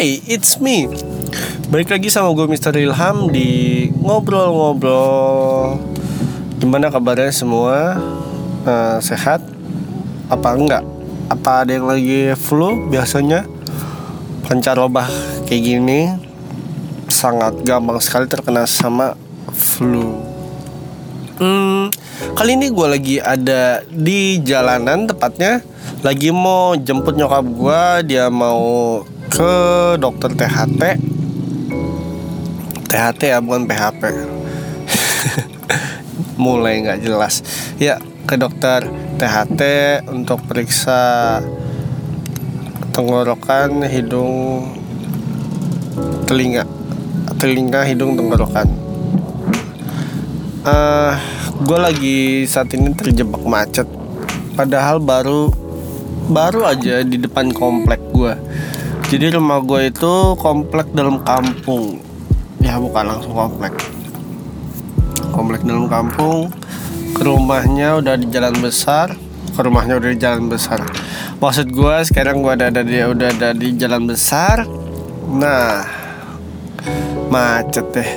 Hai, it's me. Balik lagi sama gue Mr. Ilham di ngobrol-ngobrol. Gimana kabarnya semua? Eh, sehat? Apa enggak? Apa ada yang lagi flu biasanya? Pancaroba kayak gini sangat gampang sekali terkena sama flu. Hmm, kali ini gue lagi ada di jalanan tepatnya lagi mau jemput nyokap gue dia mau ke dokter THT THT ya bukan PHP mulai nggak jelas. Ya ke dokter THT untuk periksa tenggorokan hidung telinga telinga hidung tenggorokan. Uh, gue lagi saat ini terjebak macet. Padahal baru baru aja di depan komplek gue jadi rumah gue itu komplek dalam kampung. Ya bukan langsung komplek. Komplek dalam kampung. Ke rumahnya udah di jalan besar. Ke rumahnya udah di jalan besar. Maksud gue sekarang gue ada, ada di udah ada di jalan besar. Nah macet deh.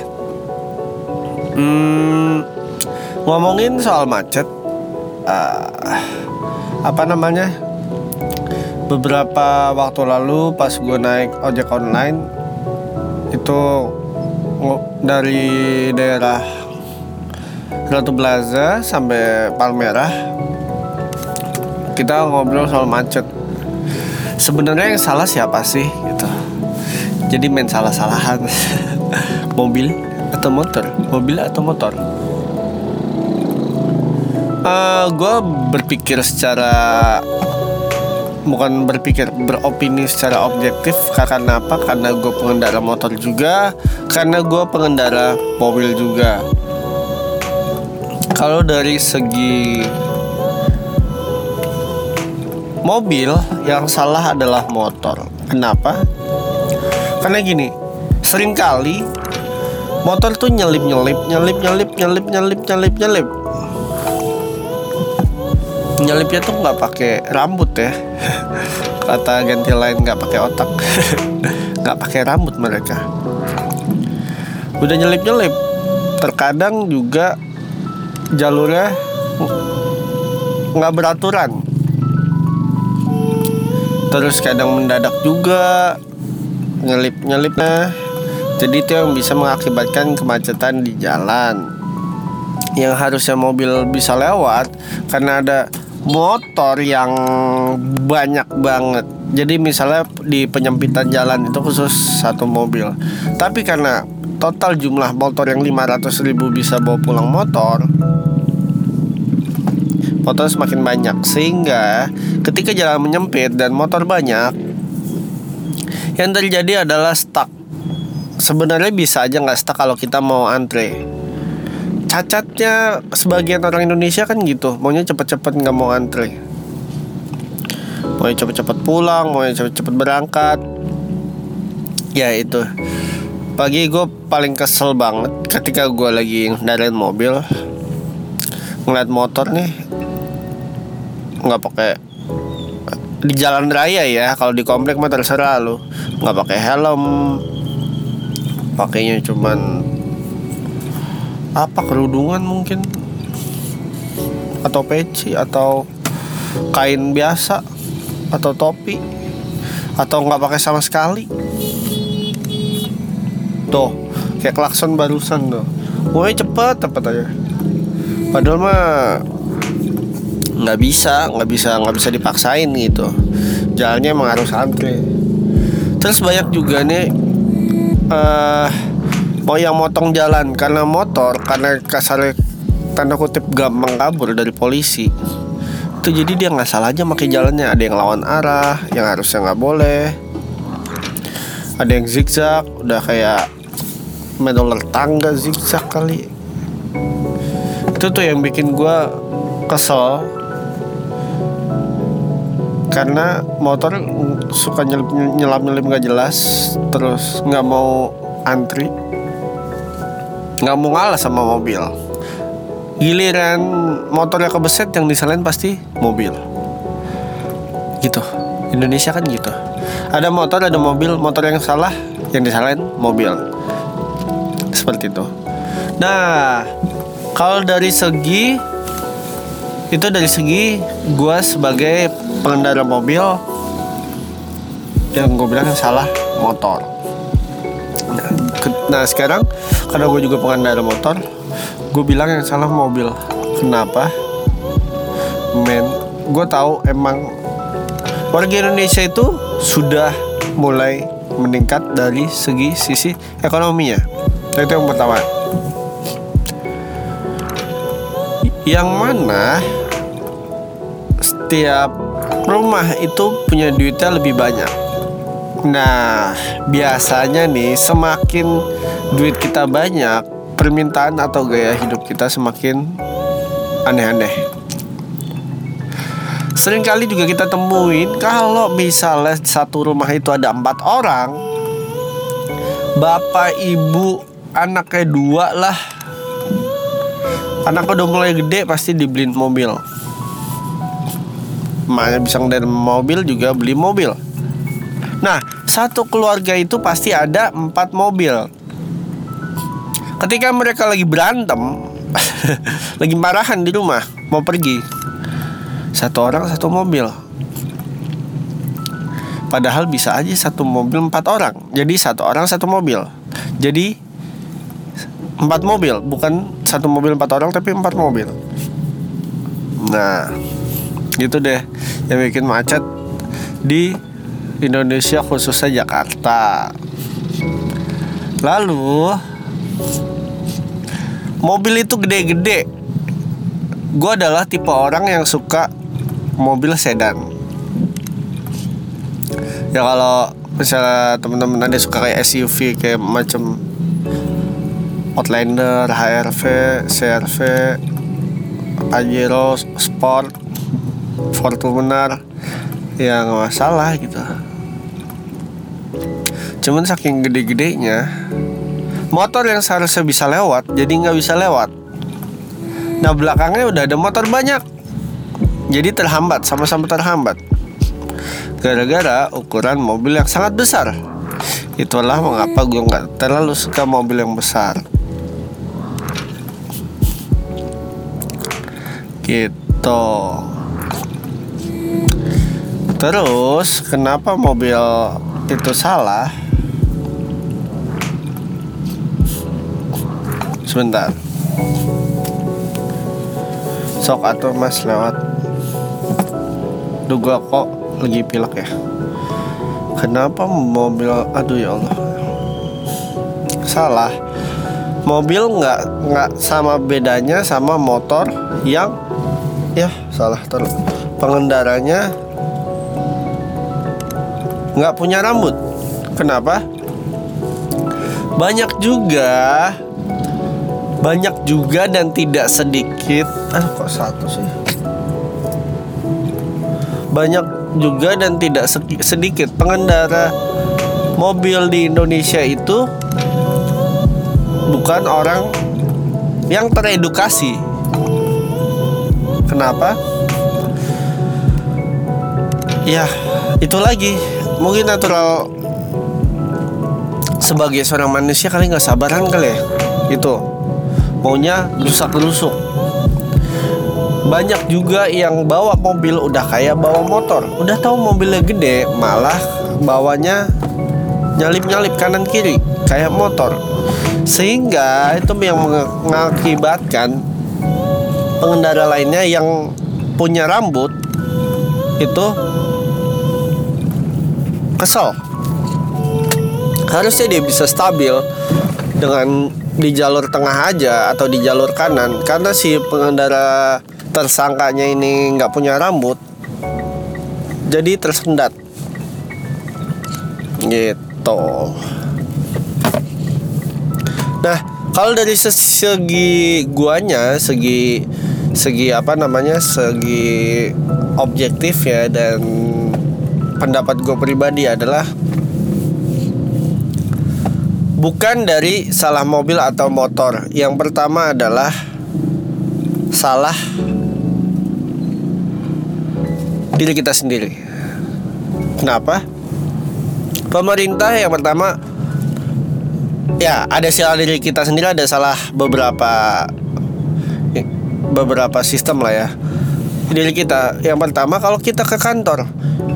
Hmm, ngomongin soal macet uh, apa namanya beberapa waktu lalu pas gue naik ojek online itu dari daerah Ratu Plaza sampai Palmerah kita ngobrol soal macet. Sebenarnya yang salah siapa sih gitu. Jadi main salah-salahan. Mobil atau motor? Mobil atau motor? Uh, eh, gue berpikir secara bukan berpikir beropini secara objektif karena apa? Karena gue pengendara motor juga. Karena gue pengendara mobil juga. Kalau dari segi mobil yang salah adalah motor. Kenapa? Karena gini sering kali motor tuh nyelip nyelip nyelip nyelip nyelip nyelip nyelip nyelip nyelipnya tuh nggak pakai rambut ya kata ganti lain nggak pakai otak. Nggak pakai rambut mereka. Udah nyelip nyelip terkadang juga jalurnya nggak beraturan. Terus kadang mendadak juga nyelip nyelipnya jadi itu yang bisa mengakibatkan kemacetan di jalan. Yang harusnya mobil bisa lewat karena ada motor yang banyak banget. Jadi misalnya di penyempitan jalan itu khusus satu mobil. Tapi karena total jumlah motor yang 500 ribu bisa bawa pulang motor Motor semakin banyak Sehingga ketika jalan menyempit dan motor banyak Yang terjadi adalah stuck Sebenarnya bisa aja nggak stuck kalau kita mau antre cacatnya sebagian orang Indonesia kan gitu. Maunya cepet-cepet nggak mau antri mau cepet-cepet pulang mau cepet-cepet berangkat. Ya itu. Pagi gue paling kesel banget ketika gue lagi ngendarain mobil ngeliat motor nih nggak pakai di jalan raya ya kalau di komplek mah terserah lu. Nggak pakai helm pakainya cuman apa kerudungan mungkin? Atau peci atau kain biasa atau topi atau nggak pakai sama sekali? Tuh kayak klakson barusan tuh. Woi cepet cepet aja. Padahal mah nggak bisa nggak bisa nggak bisa dipaksain gitu. Jalannya emang harus antri terus banyak juga nih uh, mau yang motong jalan. Karena motor karena kasar tanda kutip gampang kabur dari polisi. Itu jadi dia nggak salah aja pakai jalannya. Ada yang lawan arah yang harusnya nggak boleh. Ada yang zigzag udah kayak medoler tangga zigzag kali. Itu tuh yang bikin gue kesel. Karena motor suka nyelip nyelap nyelip nggak jelas terus nggak mau antri nggak mau ngalah sama mobil. Giliran motornya kebeset yang disalahin pasti mobil. Gitu. Indonesia kan gitu. Ada motor ada mobil. Motor yang salah yang disalahin mobil. Seperti itu. Nah kalau dari segi itu dari segi gue sebagai pengendara mobil yang gue bilang salah motor nah sekarang karena gue juga pengendara motor gue bilang yang salah mobil. Kenapa? Men gue tahu emang warga Indonesia itu sudah mulai meningkat dari segi sisi ekonominya. Itu yang pertama. Yang mana setiap rumah itu punya duitnya lebih banyak nah biasanya nih semakin duit kita banyak permintaan atau gaya hidup kita semakin aneh-aneh Seringkali juga kita temuin kalau misalnya satu rumah itu ada empat orang, bapak, ibu, anaknya dua lah. Anak udah mulai gede pasti dibeliin mobil. Makanya bisa dari mobil juga beli mobil. Nah, satu keluarga itu pasti ada empat mobil. Ketika mereka lagi berantem, lagi marahan di rumah, mau pergi, satu orang satu mobil. Padahal bisa aja satu mobil empat orang. Jadi satu orang satu mobil. Jadi empat mobil. Bukan satu mobil empat orang tapi empat mobil. Nah Gitu deh. Yang bikin macet Di Indonesia khususnya Jakarta. Lalu Mobil itu gede-gede. Gue adalah tipe orang yang suka mobil sedan. Ya kalau misalnya teman-teman ada suka kayak SUV kayak macam Outlander, HRV, CRV, Pajero, Sport, Fortuner ya nggak masalah gitu. Cuman saking gede-gedenya motor yang seharusnya bisa lewat jadi nggak bisa lewat. Nah belakangnya udah ada motor banyak. Jadi terhambat sama-sama terhambat. Gara-gara ukuran mobil yang sangat besar. Itulah mengapa gue nggak terlalu suka mobil yang besar. Gitu terus kenapa mobil itu salah? Sebentar. Sok atau mas lewat. Duh gua kok lagi pilek ya? Kenapa mobil Aduh ya Allah. Salah. Mobil nggak nggak sama bedanya sama motor yang ya salah. Terus pengendaranya nggak punya rambut. Kenapa? Banyak juga banyak juga dan tidak sedikit ah kok satu sih banyak juga dan tidak sedikit pengendara mobil di Indonesia itu bukan orang yang teredukasi. Kenapa? Ya, itu lagi. Mungkin natural sebagai seorang manusia kali nggak sabaran kali ya. Itu maunya rusak rusuk. Banyak juga yang bawa mobil udah kayak bawa motor. Udah tahu mobilnya gede malah bawanya nyalip-nyalip kanan kiri kayak motor. Sehingga itu yang mengakibatkan pengendara lainnya yang punya rambut itu kesel. Harusnya dia bisa stabil dengan di jalur tengah aja atau di jalur kanan karena si pengendara tersangkanya ini nggak punya rambut jadi tersendat. Gitu. Nah kalau dari segi guanya segi segi apa namanya segi objektif ya dan pendapat gue pribadi adalah bukan dari salah mobil atau motor yang pertama adalah salah diri kita sendiri. Kenapa? pemerintah yang pertama ya ada salah diri kita sendiri ada salah beberapa beberapa sistem lah ya diri kita yang pertama kalau kita ke kantor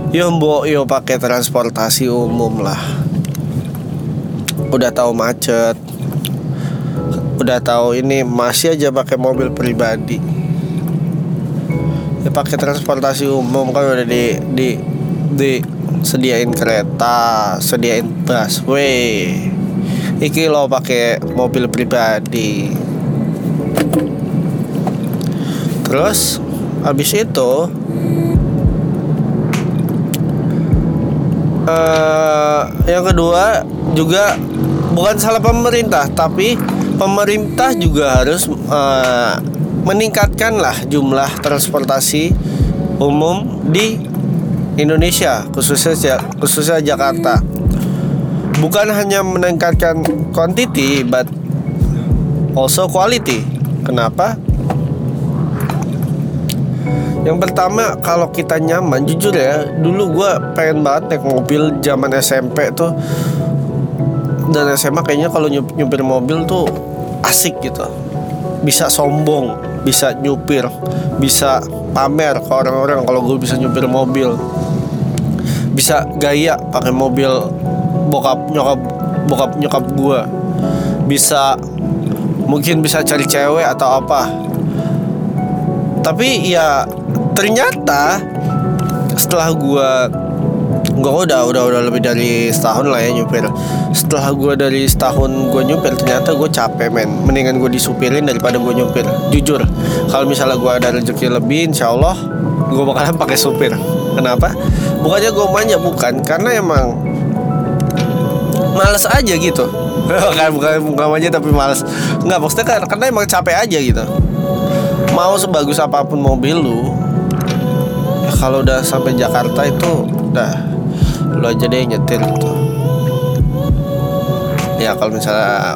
yo mbok yo pakai transportasi umum lah. Udah tahu macet. Udah tahu ini masih aja pakai mobil pribadi. Ya pakai transportasi umum kan udah di di di sediain kereta sediain busway. Iki lo pakai mobil pribadi. Terus habis itu uh, yang kedua juga bukan salah pemerintah tapi pemerintah juga harus uh, meningkatkanlah jumlah transportasi umum di Indonesia khususnya khususnya Jakarta. Bukan hanya meningkatkan quantity but also quality. Kenapa yang pertama kalau kita nyaman jujur ya dulu gue pengen banget naik mobil zaman SMP tuh. Dan SMA kayaknya kalau nyupir mobil tuh asik gitu. Bisa sombong bisa nyupir bisa pamer ke orang-orang kalau gue bisa nyupir mobil. Bisa gaya pakai mobil bokap nyokap bokap nyokap gue bisa mungkin bisa cari cewek atau apa. Tapi ya ternyata setelah gue gue udah udah udah lebih dari setahun lah ya nyupir. Setelah gue dari setahun gue nyupir ternyata gue capek men. Mendingan gue disupirin daripada gue nyupir. Jujur kalau misalnya gue ada rezeki lebih insya Allah gue bakalan pakai supir. Kenapa? Bukannya gue manja bukan. Karena emang males aja gitu. Bukan bukan bukan manja tapi males. Nggak maksudnya kan karena emang capek aja gitu. Mau sebagus apa pun mobil lu kalau udah sampai Jakarta itu udah lu aja deh nyetir gitu. Ya kalau misalnya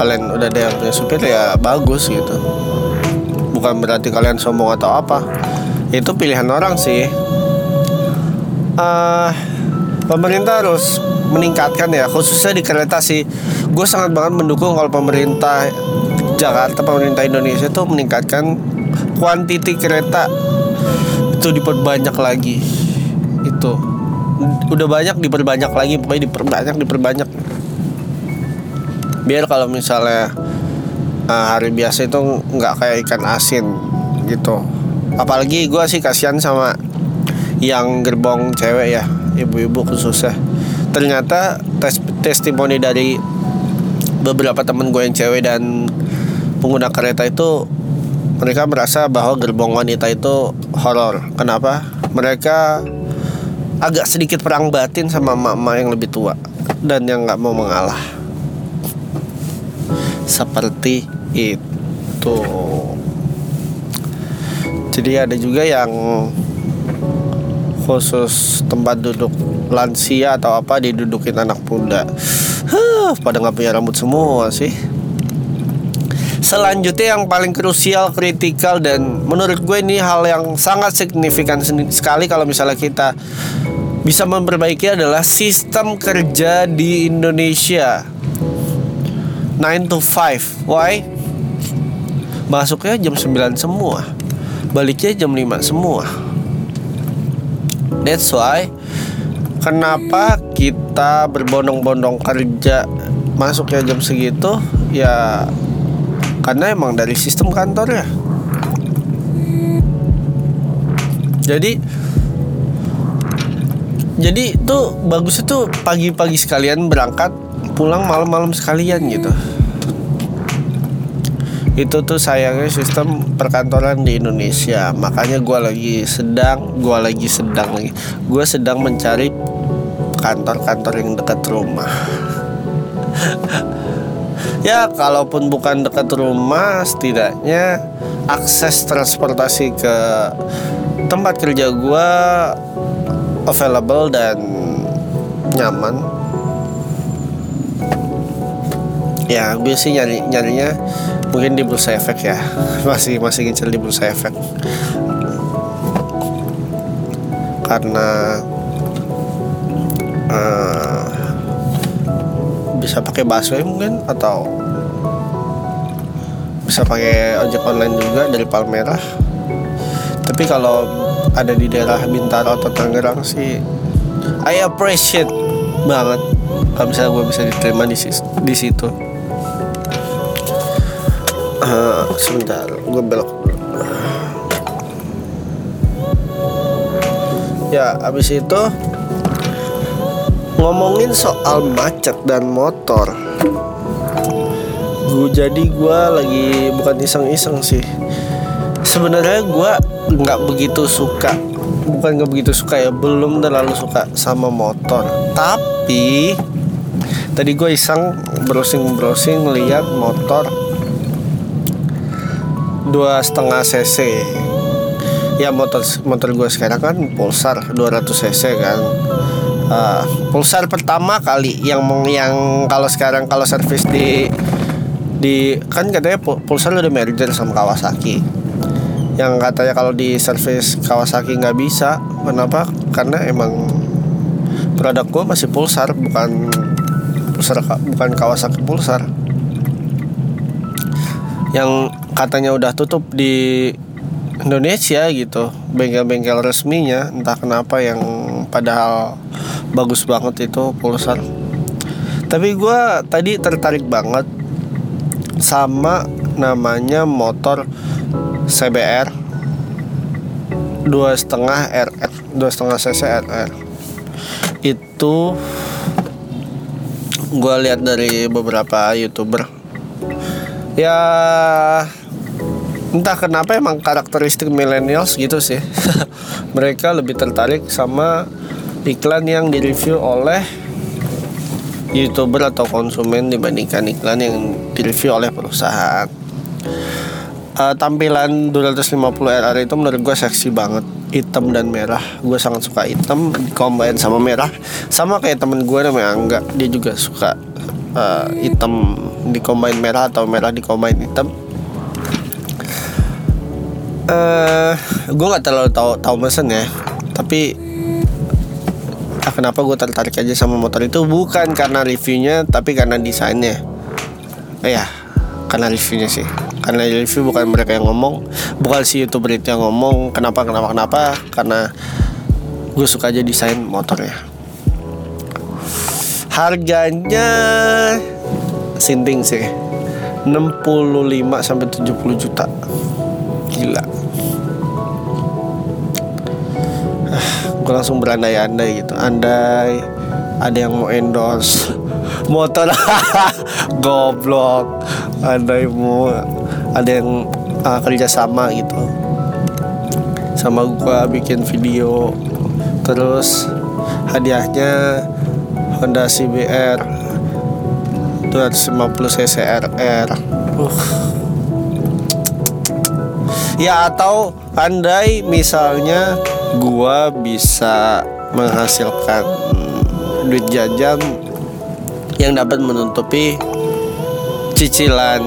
kalian udah ada yang punya supir ya bagus gitu. Bukan berarti kalian sombong atau apa. Itu pilihan orang sih. Uh, pemerintah harus meningkatkan ya khususnya di kereta sih. Gue sangat banget mendukung kalau pemerintah Jakarta pemerintah Indonesia itu meningkatkan kuantiti kereta itu diperbanyak lagi. Itu. Udah banyak diperbanyak lagi. Pokoknya diperbanyak diperbanyak. Biar kalau misalnya uh, hari biasa itu nggak kayak ikan asin gitu. Apalagi gue sih kasihan sama yang gerbong cewek ya ibu-ibu khususnya. Ternyata tes testimoni dari beberapa temen gue yang cewek dan pengguna kereta itu mereka merasa bahwa gerbong wanita itu horor. Kenapa? Mereka agak sedikit perang batin sama mama yang lebih tua dan yang nggak mau mengalah. Seperti itu. Jadi ada juga yang khusus tempat duduk lansia atau apa didudukin anak muda. Huh, pada nggak punya rambut semua sih Selanjutnya yang paling krusial, kritikal dan menurut gue ini hal yang sangat signifikan sekali kalau misalnya kita bisa memperbaiki adalah sistem kerja di Indonesia. 9 to 5. Why? Masuknya jam 9 semua baliknya jam 5 semua that's why kenapa kita berbondong-bondong kerja masuknya jam segitu ya karena emang dari sistem kantor ya jadi jadi itu bagus itu pagi-pagi sekalian berangkat pulang malam-malam sekalian gitu. Itu tuh sayangnya sistem perkantoran di Indonesia. Makanya gue lagi sedang gue lagi sedang lagi. Gue sedang mencari kantor-kantor yang dekat rumah ya kalaupun bukan dekat rumah setidaknya akses transportasi ke tempat kerja gue available dan nyaman. Ya gue sih nyari nyarinya mungkin di bursa efek ya. Masih masih ngincer di bursa efek. Karena uh, bisa pakai busway mungkin atau bisa pakai ojek online juga dari Palmerah. Tapi kalau ada di daerah Bintaro atau Tangerang sih I appreciate banget kalau misalnya gue bisa diterima di, di situ. Uh, sebentar gue belok. Ya abis itu ngomongin soal macet dan motor. Gue jadi gue lagi bukan iseng-iseng sih. Sebenarnya gue nggak begitu suka bukan nggak begitu suka ya belum terlalu suka sama motor. Tapi tadi gue iseng browsing browsing lihat motor dua setengah cc. Ya motor motor gue sekarang kan pulsar 200 cc kan uh, pulsar pertama kali yang yang kalau sekarang kalau servis di di kan katanya Pulsar udah merger sama Kawasaki. Yang katanya kalau di service Kawasaki nggak bisa kenapa? Karena emang produk gue masih Pulsar bukan Pulsar bukan Kawasaki Pulsar. Yang katanya udah tutup di Indonesia gitu bengkel-bengkel resminya entah kenapa yang padahal bagus banget itu Pulsar tapi gue tadi tertarik banget sama namanya motor CBR dua setengah RR dua setengah cc RR itu gue lihat dari beberapa youtuber. Ya entah kenapa emang karakteristik millennials gitu sih. Mereka lebih tertarik sama iklan yang direview oleh youtuber atau konsumen dibandingkan iklan yang direview oleh perusahaan. Uh, tampilan 250 RR itu menurut gue seksi banget. Hitam dan merah. Gue sangat suka hitam combine sama merah. Sama kayak temen gue namanya Angga. Dia juga suka uh, hitam di merah atau merah di combine hitam. Uh, gue nggak terlalu tahu tahu mesen ya. Tapi kenapa gue tertarik aja sama motor itu? Bukan karena reviewnya tapi karena desainnya. Eh, ya karena reviewnya sih. Karena review bukan mereka yang ngomong bukan si youtuber itu yang ngomong kenapa kenapa kenapa. Karena gue suka aja desain motornya. Harganya sinting sih. 65 sampai 70 juta gue langsung berandai-andai gitu. Andai ada yang mau endorse motor. Goblok. Andai mau ada yang uh, kerja sama gitu. Sama gue bikin video. Terus hadiahnya Honda CBR 250 cc RR uh. ya atau andai misalnya gua bisa menghasilkan duit jajan yang dapat menutupi cicilan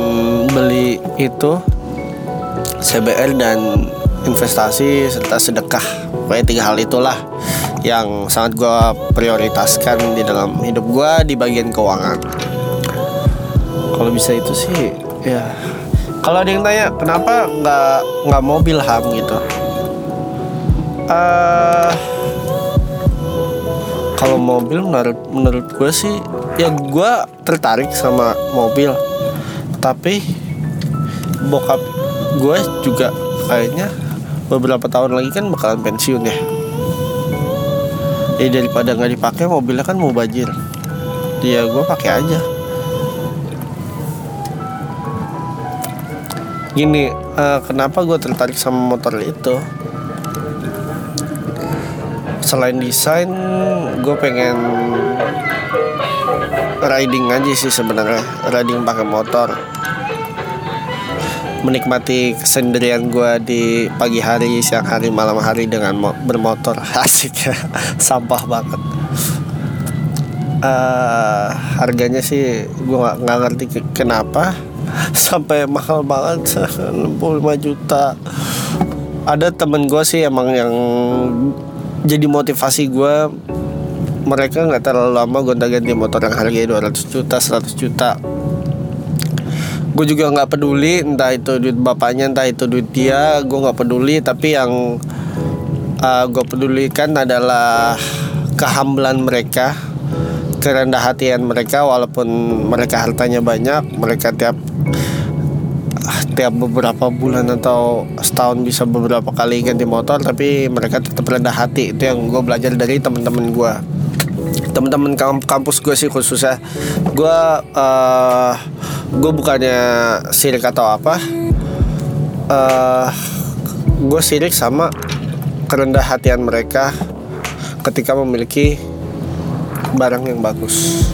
beli itu CBR dan investasi serta sedekah. Kayak tiga hal itulah yang sangat gue prioritaskan di dalam hidup gue di bagian keuangan. Kalau bisa itu sih ya. Kalau ada yang tanya kenapa nggak nggak mobil ham gitu uh, kalau mobil menurut menurut gue sih ya gue tertarik sama mobil. Tapi bokap gue juga kayaknya beberapa tahun lagi kan bakalan pensiun ya. Jadi daripada nggak dipakai mobilnya kan mau bajir dia gue pakai aja. Gini uh, kenapa gue tertarik sama motor itu selain desain gue pengen riding aja sih sebenarnya. Riding pakai motor. Menikmati kesendirian gue di pagi hari siang hari malam hari dengan bermotor. Asik ya. Sampah banget. Uh, harganya sih gue nggak ngerti kenapa. Sampai mahal banget 65 juta. Ada temen gue sih emang yang jadi motivasi gue mereka nggak terlalu lama gonta-ganti motor yang harganya 200 juta 100 juta. Gue juga nggak peduli entah itu duit bapaknya entah itu duit dia gue nggak peduli. Tapi yang uh, gue pedulikan adalah kehambelan mereka kerendah hatian mereka walaupun mereka hartanya banyak mereka tiap tiap beberapa bulan atau setahun bisa beberapa kali ganti motor tapi mereka tetap rendah hati. Itu yang gue belajar dari teman-teman gue teman-teman kampus gue sih khususnya. Gue uh, gue bukannya sirik atau apa uh, gue sirik sama kerendah hatian mereka ketika memiliki barang yang bagus.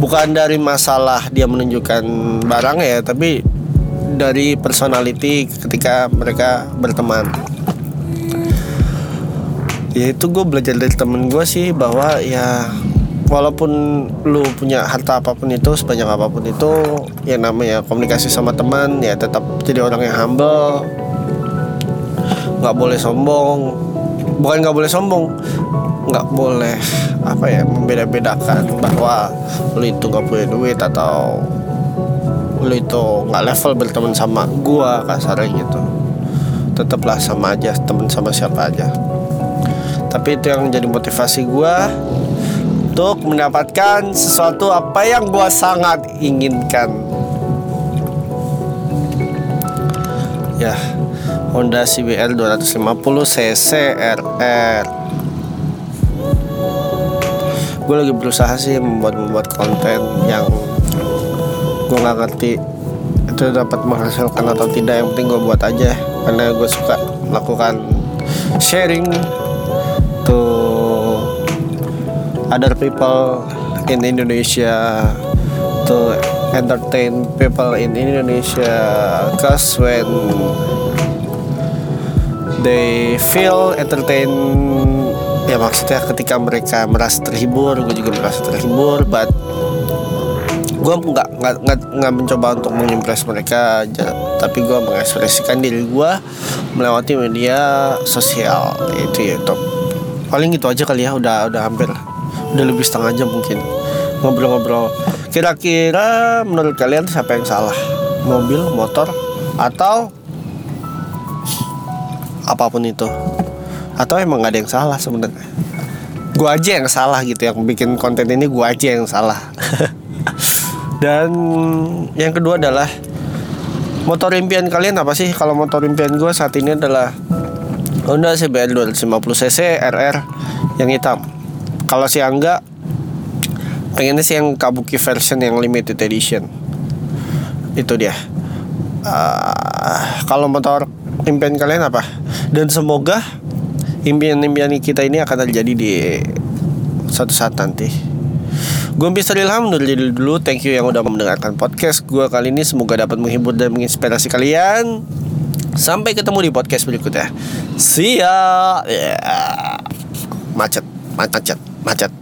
Bukan dari masalah dia menunjukkan barang ya tapi dari personality ketika mereka berteman. Ya itu gue belajar dari temen gue sih bahwa ya walaupun lu punya harta apa pun itu sebanyak apa pun itu ya namanya komunikasi sama teman ya tetap jadi orang yang humble. Nggak boleh sombong. Bukan nggak boleh sombong nggak boleh apa ya membeda-bedakan bahwa lu itu nggak punya duit atau lu itu nggak level berteman sama gua kasarnya gitu. Tetaplah sama aja teman sama siapa aja. Tapi itu yang jadi motivasi gue untuk mendapatkan sesuatu apa yang gue sangat inginkan. Ya Honda CBR 250 cc RR gue lagi berusaha sih membuat membuat konten yang gue nggak ngerti itu dapat menghasilkan atau tidak yang penting gue buat aja. Karena gue suka melakukan sharing to other people in Indonesia to entertain people in Indonesia. Cause when they feel entertain ya maksudnya ketika mereka merasa terhibur gue juga merasa terhibur but gue nggak nggak nggak mencoba untuk mengimpress mereka aja, tapi gue mengekspresikan diri gue melewati media sosial. Itu YouTube paling itu aja kali ya udah udah hampir udah lebih setengah jam mungkin. Ngobrol-ngobrol. Kira-kira menurut kalian siapa yang salah? Mobil motor atau apa pun itu? Atau emang gak ada yang salah sebenarnya? Gue aja yang salah gitu yang bikin konten ini gue aja yang salah dan yang kedua adalah motor impian kalian apa sih kalau motor impian gue saat ini adalah Honda CBR 250cc RR yang hitam. Kalau si Angga pengennya sih yang Kabuki version yang limited edition. Itu dia. Uh, kalau motor impian kalian apa? Dan semoga impian-impian kita ini akan terjadi di suatu saat nanti. Gue bisa Ilham undur diri dulu. Thank you yang udah mendengarkan podcast gue kali ini. Semoga dapat menghibur dan menginspirasi kalian. Sampai ketemu di podcast berikutnya. See ya. Yeah. Macet, macet, macet.